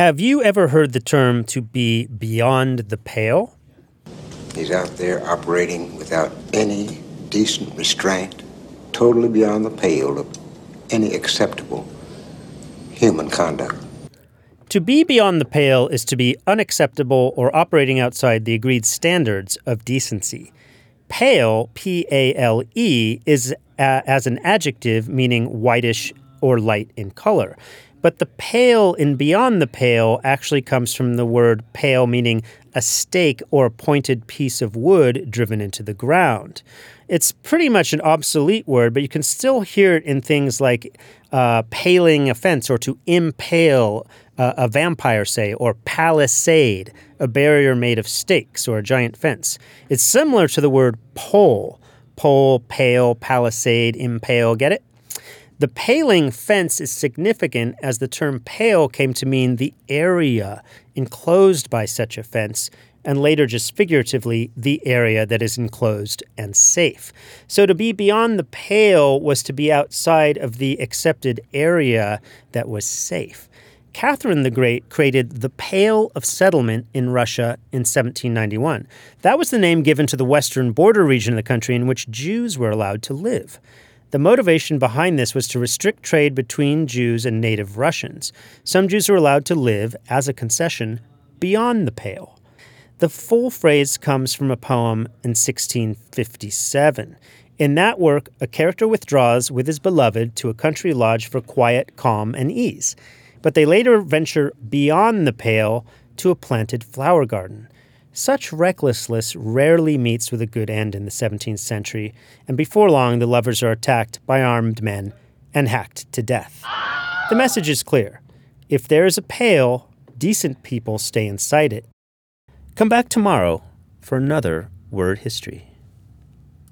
Have you ever heard the term to be beyond the pale? He's out there operating without any decent restraint, totally beyond the pale of any acceptable human conduct. To be beyond the pale is to be unacceptable or operating outside the agreed standards of decency. Pale, P A L E, is a, as an adjective meaning whitish or light in color. But the pale in beyond the pale actually comes from the word pale, meaning a stake or a pointed piece of wood driven into the ground. It's pretty much an obsolete word, but you can still hear it in things like uh, paling a fence or to impale uh, a vampire, say, or palisade, a barrier made of stakes or a giant fence. It's similar to the word pole. Pole, pale, palisade, impale, get it? The paling fence is significant as the term pale came to mean the area enclosed by such a fence, and later just figuratively, the area that is enclosed and safe. So to be beyond the pale was to be outside of the accepted area that was safe. Catherine the Great created the Pale of Settlement in Russia in 1791. That was the name given to the western border region of the country in which Jews were allowed to live. The motivation behind this was to restrict trade between Jews and native Russians. Some Jews were allowed to live, as a concession, beyond the Pale. The full phrase comes from a poem in 1657. In that work, a character withdraws with his beloved to a country lodge for quiet, calm, and ease but they later venture beyond the pale to a planted flower garden. Such recklessness rarely meets with a good end in the 17th century, and before long the lovers are attacked by armed men and hacked to death. The message is clear if there is a pale, decent people stay inside it. Come back tomorrow for another Word History.